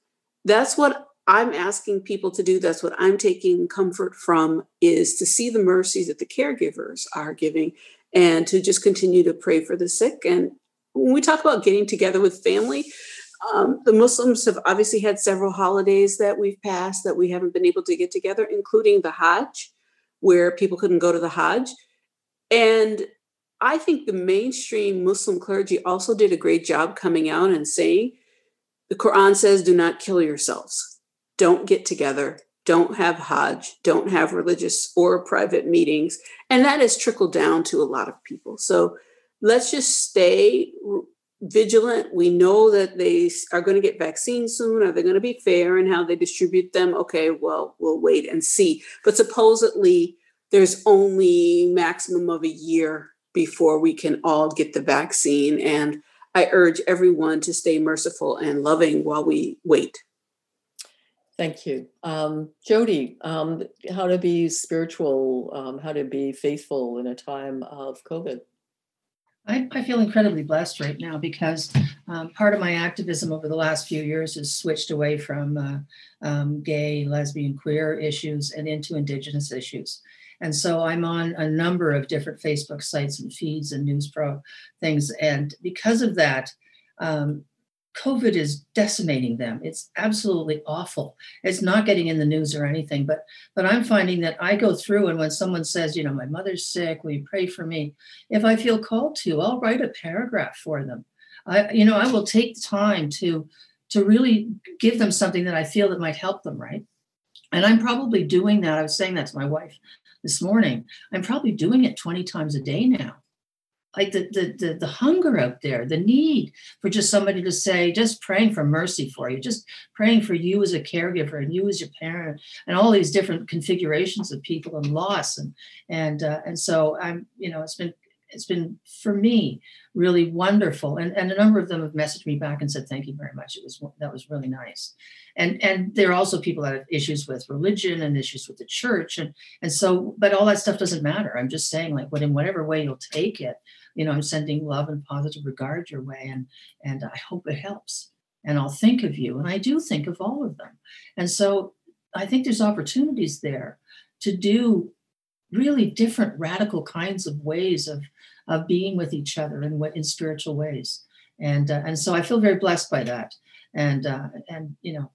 that's what I'm asking people to do. That's what I'm taking comfort from is to see the mercies that the caregivers are giving and to just continue to pray for the sick. And when we talk about getting together with family, um, the Muslims have obviously had several holidays that we've passed that we haven't been able to get together, including the Hajj, where people couldn't go to the Hajj. And I think the mainstream Muslim clergy also did a great job coming out and saying the Quran says, do not kill yourselves. Don't get together. Don't have Hajj. Don't have religious or private meetings. And that has trickled down to a lot of people. So let's just stay vigilant. We know that they are going to get vaccines soon. Are they going to be fair and how they distribute them? Okay, well, we'll wait and see. But supposedly, there's only maximum of a year before we can all get the vaccine. And I urge everyone to stay merciful and loving while we wait. Thank you. Um, Jodi, um, how to be spiritual, um, how to be faithful in a time of COVID? I, I feel incredibly blessed right now because um, part of my activism over the last few years has switched away from uh, um, gay, lesbian, queer issues and into Indigenous issues. And so I'm on a number of different Facebook sites and feeds and news pro things. And because of that, um, COVID is decimating them. It's absolutely awful. It's not getting in the news or anything, but but I'm finding that I go through and when someone says, you know, my mother's sick, will you pray for me? If I feel called to, I'll write a paragraph for them. I, you know, I will take time to to really give them something that I feel that might help them, right? And I'm probably doing that. I was saying that to my wife this morning. I'm probably doing it 20 times a day now like the, the, the the hunger out there the need for just somebody to say just praying for mercy for you just praying for you as a caregiver and you as your parent and all these different configurations of people and loss and and uh, and so i'm you know it's been it's been for me really wonderful and, and a number of them have messaged me back and said thank you very much it was that was really nice and and there are also people that have issues with religion and issues with the church and and so but all that stuff doesn't matter i'm just saying like what in whatever way you'll take it you know, I'm sending love and positive regard your way, and and I hope it helps. And I'll think of you, and I do think of all of them. And so I think there's opportunities there to do really different, radical kinds of ways of of being with each other in in spiritual ways. And uh, and so I feel very blessed by that. And uh, and you know,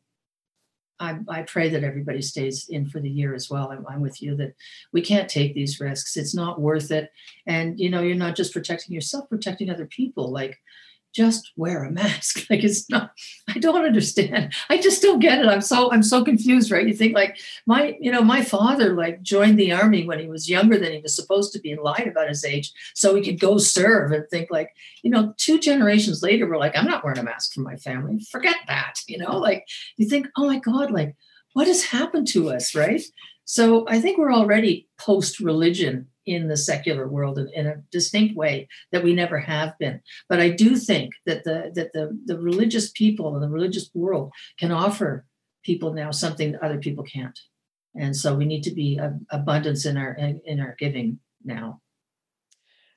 I, I, pray that everybody stays in for the year as well. I'm, I'm, with you that we can't take these risks. It's not worth it. And you know, you're not just protecting yourself, protecting other people. Like just wear a mask. Like it's not i don't understand. I just don't get it. I'm so i'm so confused right? You think like my you know my father like joined the army when he was younger than he was supposed to be and lied about his age so he could go serve and think like you know two generations later we're like i'm not wearing a mask for my family. Forget that you know? Like you think oh my god like what has happened to us? Right? So i think we're already post religion in the secular world in a distinct way that we never have been. But I do think that the that the, the religious people and the religious world can offer people now something that other people can't. And so we need to be abundance in our in our giving now.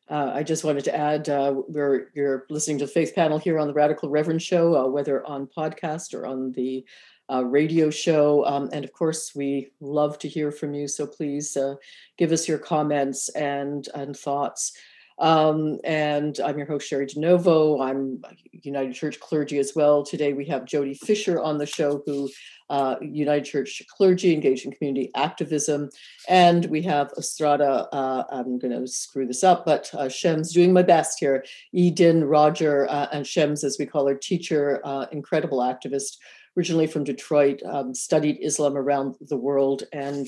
Uh, I just wanted to add, uh, we're you're listening to the Faith Panel here on the Radical Reverend Show, uh, whether on podcast or on the uh, radio show. Um, and of course, we love to hear from you. So please uh, give us your comments and, and thoughts. Um, and I'm your host, Cheri DiNovo. I'm United Church clergy as well. Today we have Jodi Fisher on the show, who uh, United Church clergy engaged in community activism. And we have Estrada, uh, I'm going to screw this up, but uh, Shem's doing my best here. Eden, Roger, uh, and Shams, as we call her, teacher, uh, incredible activist originally from Detroit, um, studied Islam around the world, and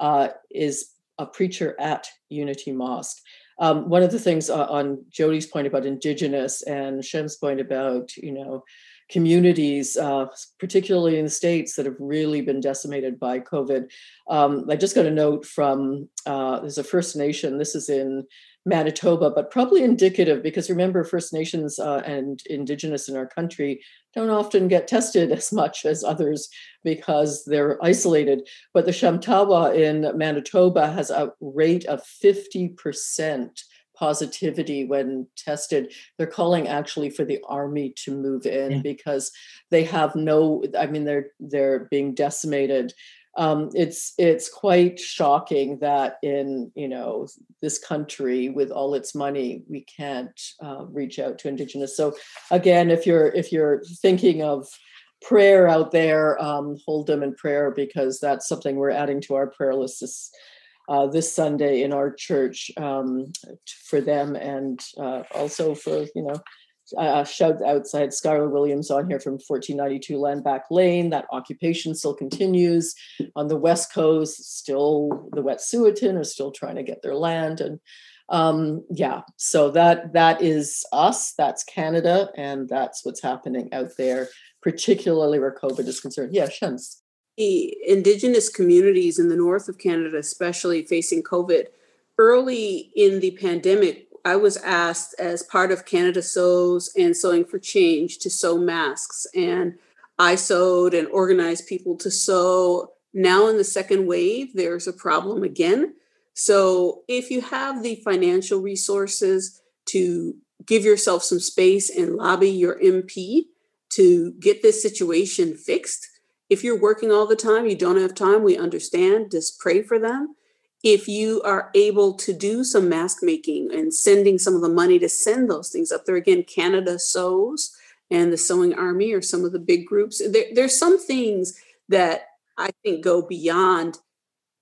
uh, is a preacher at Unity Mosque. Um, one of the things uh, on Jodi's point about indigenous and Shem's point about, you know, communities, uh, particularly in the states that have really been decimated by COVID. Um, I just got a note from uh, there's a First Nation. This is in Manitoba, but probably indicative because remember, First Nations uh, and Indigenous in our country don't often get tested as much as others because they're isolated. But the Shamattawa in Manitoba has a rate of 50% positivity when tested. They're calling actually for the army to move in yeah. because they have no, I mean, they're they're being decimated um, it's it's quite shocking that in you know this country with all its money we can't uh, reach out to indigenous so again if you're if you're thinking of prayer out there um, hold them in prayer because that's something we're adding to our prayer list this uh, this sunday in our church um, for them and uh, also for you know uh, shout outside Skyler Williams on here from 1492 Landback Lane. That occupation still continues on the west coast. Still, the Wet'suwet'en are still trying to get their land, and um, yeah, so that that is us. That's Canada, and that's what's happening out there, particularly where COVID is concerned. Yeah, Shams. The indigenous communities in the north of Canada, especially facing COVID, early in the pandemic, I was asked as part of Canada Sews and Sewing for Change to sew masks. And I sewed and organized people to sew. Now, in the second wave, there's a problem again. So, if you have the financial resources to give yourself some space and lobby your MP to get this situation fixed, if you're working all the time, you don't have time, we understand, just pray for them. If you are able to do some mask making and sending some of the money to send those things up there, again, Canada sews and the Sewing Army are some of the big groups. There, there's some things that I think go beyond,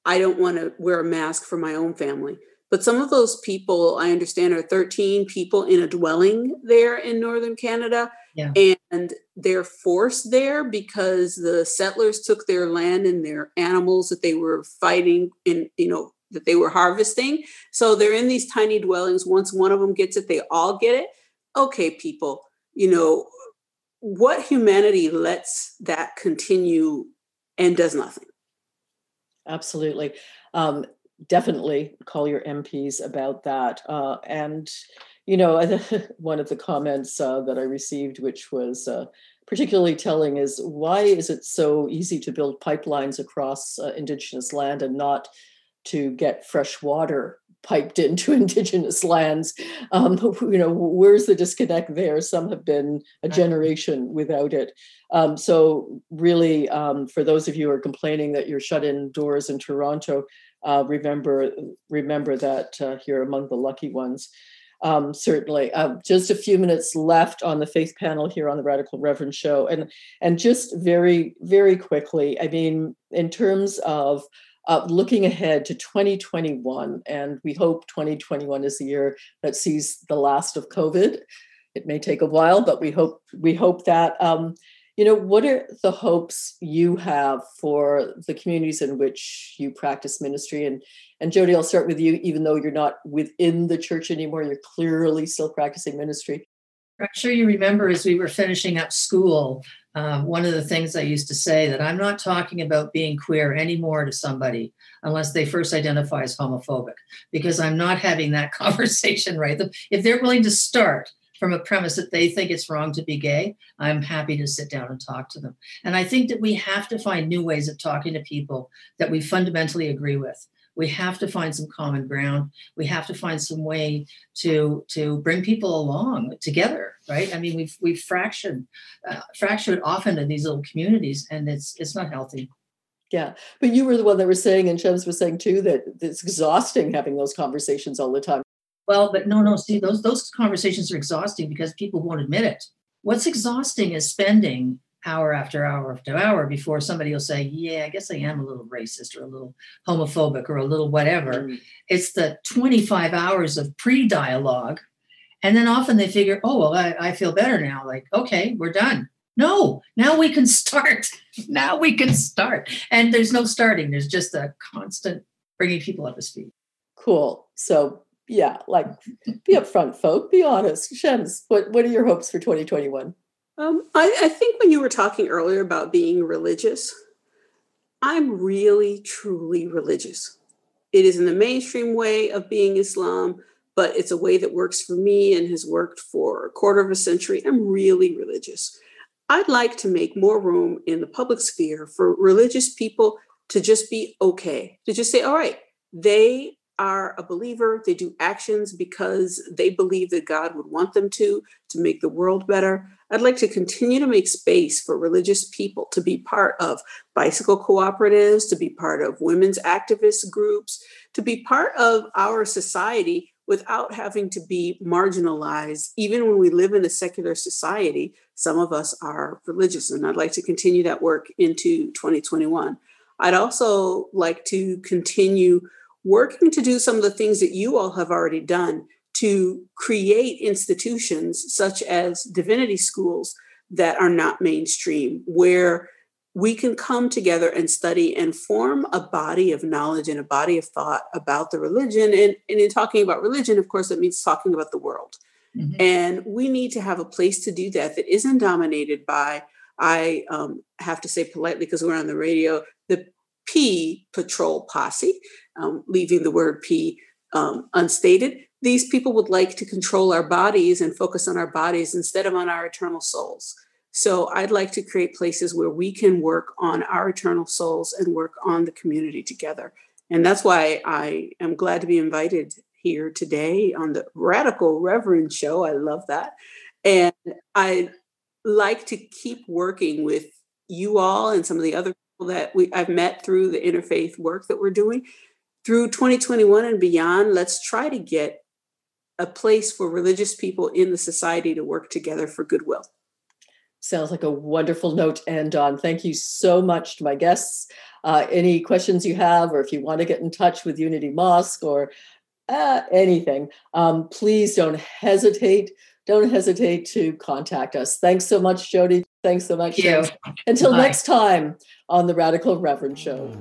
I don't want to wear a mask for my own family. But some of those people, I understand, are 13 people in a dwelling there in Northern Canada. Yeah. And they're forced there because the settlers took their land and their animals that they were fighting in, you know, that they were harvesting. So they're in these tiny dwellings. Once one of them gets it, they all get it. Okay, people, you know, what humanity lets that continue and does nothing? Absolutely. Um, definitely call your MPs about that. Uh, and, you know, one of the comments uh, that I received, which was uh, particularly telling, is why is it so easy to build pipelines across uh, Indigenous land and not to get fresh water piped into indigenous lands. Um, you know, where's the disconnect there? Some have been a generation without it. Um, so, really, um, for those of you who are complaining that you're shut indoors in Toronto, uh, remember remember that uh, you're among the lucky ones. Um, certainly, uh, just a few minutes left on the faith panel here on the Radical Reverend Show, and and just very very quickly, I mean, in terms of uh, looking ahead to 2021, and we hope 2021 is the year that sees the last of COVID. It may take a while, but we hope we hope that. Um, you know, what are the hopes you have for the communities in which you practice ministry? And and Jodi, I'll start with you. Even though you're not within the church anymore, you're clearly still practicing ministry. I'm sure you remember as we were finishing up school, uh, one of the things I used to say that I'm not talking about being queer anymore to somebody unless they first identify as homophobic, because I'm not having that conversation right. If they're willing to start from a premise that they think it's wrong to be gay, I'm happy to sit down and talk to them. And I think that we have to find new ways of talking to people that we fundamentally agree with. We have to find some common ground. We have to find some way to to bring people along together right? I mean we've we've fractured uh, fractured often in these little communities and it's it's not healthy. Yeah but you were the one that was saying and Shams was saying too that it's exhausting having those conversations all the time well but no no see those those conversations are exhausting because people won't admit it what's exhausting is spending hour after hour after hour before somebody will say, Yeah, I guess I am a little racist or a little homophobic or a little whatever. Mm. It's the 25 hours of pre dialogue. And then often they figure, Oh, well, I, I feel better now. Like, okay, we're done. No, now we can start. now we can start. And there's no starting, there's just a constant bringing people up to speed. Cool. So, yeah, like be upfront, folk, be honest. Shams, what, what are your hopes for 2021? Um, I, I think when you were talking earlier about being religious, I'm really, truly religious. It isn't the mainstream way of being Islam, but it's a way that works for me and has worked for a quarter of a century. I'm really religious. I'd like to make more room in the public sphere for religious people to just be okay, to just say, all right, they are a believer. They do actions because they believe that God would want them to, to make the world better. I'd like to continue to make space for religious people to be part of bicycle cooperatives, to be part of women's activist groups, to be part of our society without having to be marginalized. Even when we live in a secular society, some of us are religious, and I'd like to continue that work into 2021. I'd also like to continue working to do some of the things that you all have already done to create institutions such as divinity schools that are not mainstream, where we can come together and study and form a body of knowledge and a body of thought about the religion. And, and in talking about religion, of course, that means talking about the world. Mm-hmm. And we need to have a place to do that that isn't dominated by, I um, have to say politely because we're on the radio, the P patrol posse, um, leaving the word P um, unstated. These people would like to control our bodies and focus on our bodies instead of on our eternal souls. So I'd like to create places where we can work on our eternal souls and work on the community together. And that's why I am glad to be invited here today on the Radical Reverend Show. I love that. And I like to keep working with you all and some of the other people that we I've met through the interfaith work that we're doing. Through 2021 and beyond, let's try to get a place for religious people in the society to work together for goodwill. Sounds like a wonderful note to end on. Thank you so much to my guests. Uh, any questions you have, or if you want to get in touch with Unity Mosque or uh, anything, um, please don't hesitate. Don't hesitate to contact us. Thanks so much, Jodi. Thanks so much. Thank Until Bye. next time on the Radical Reverend Show.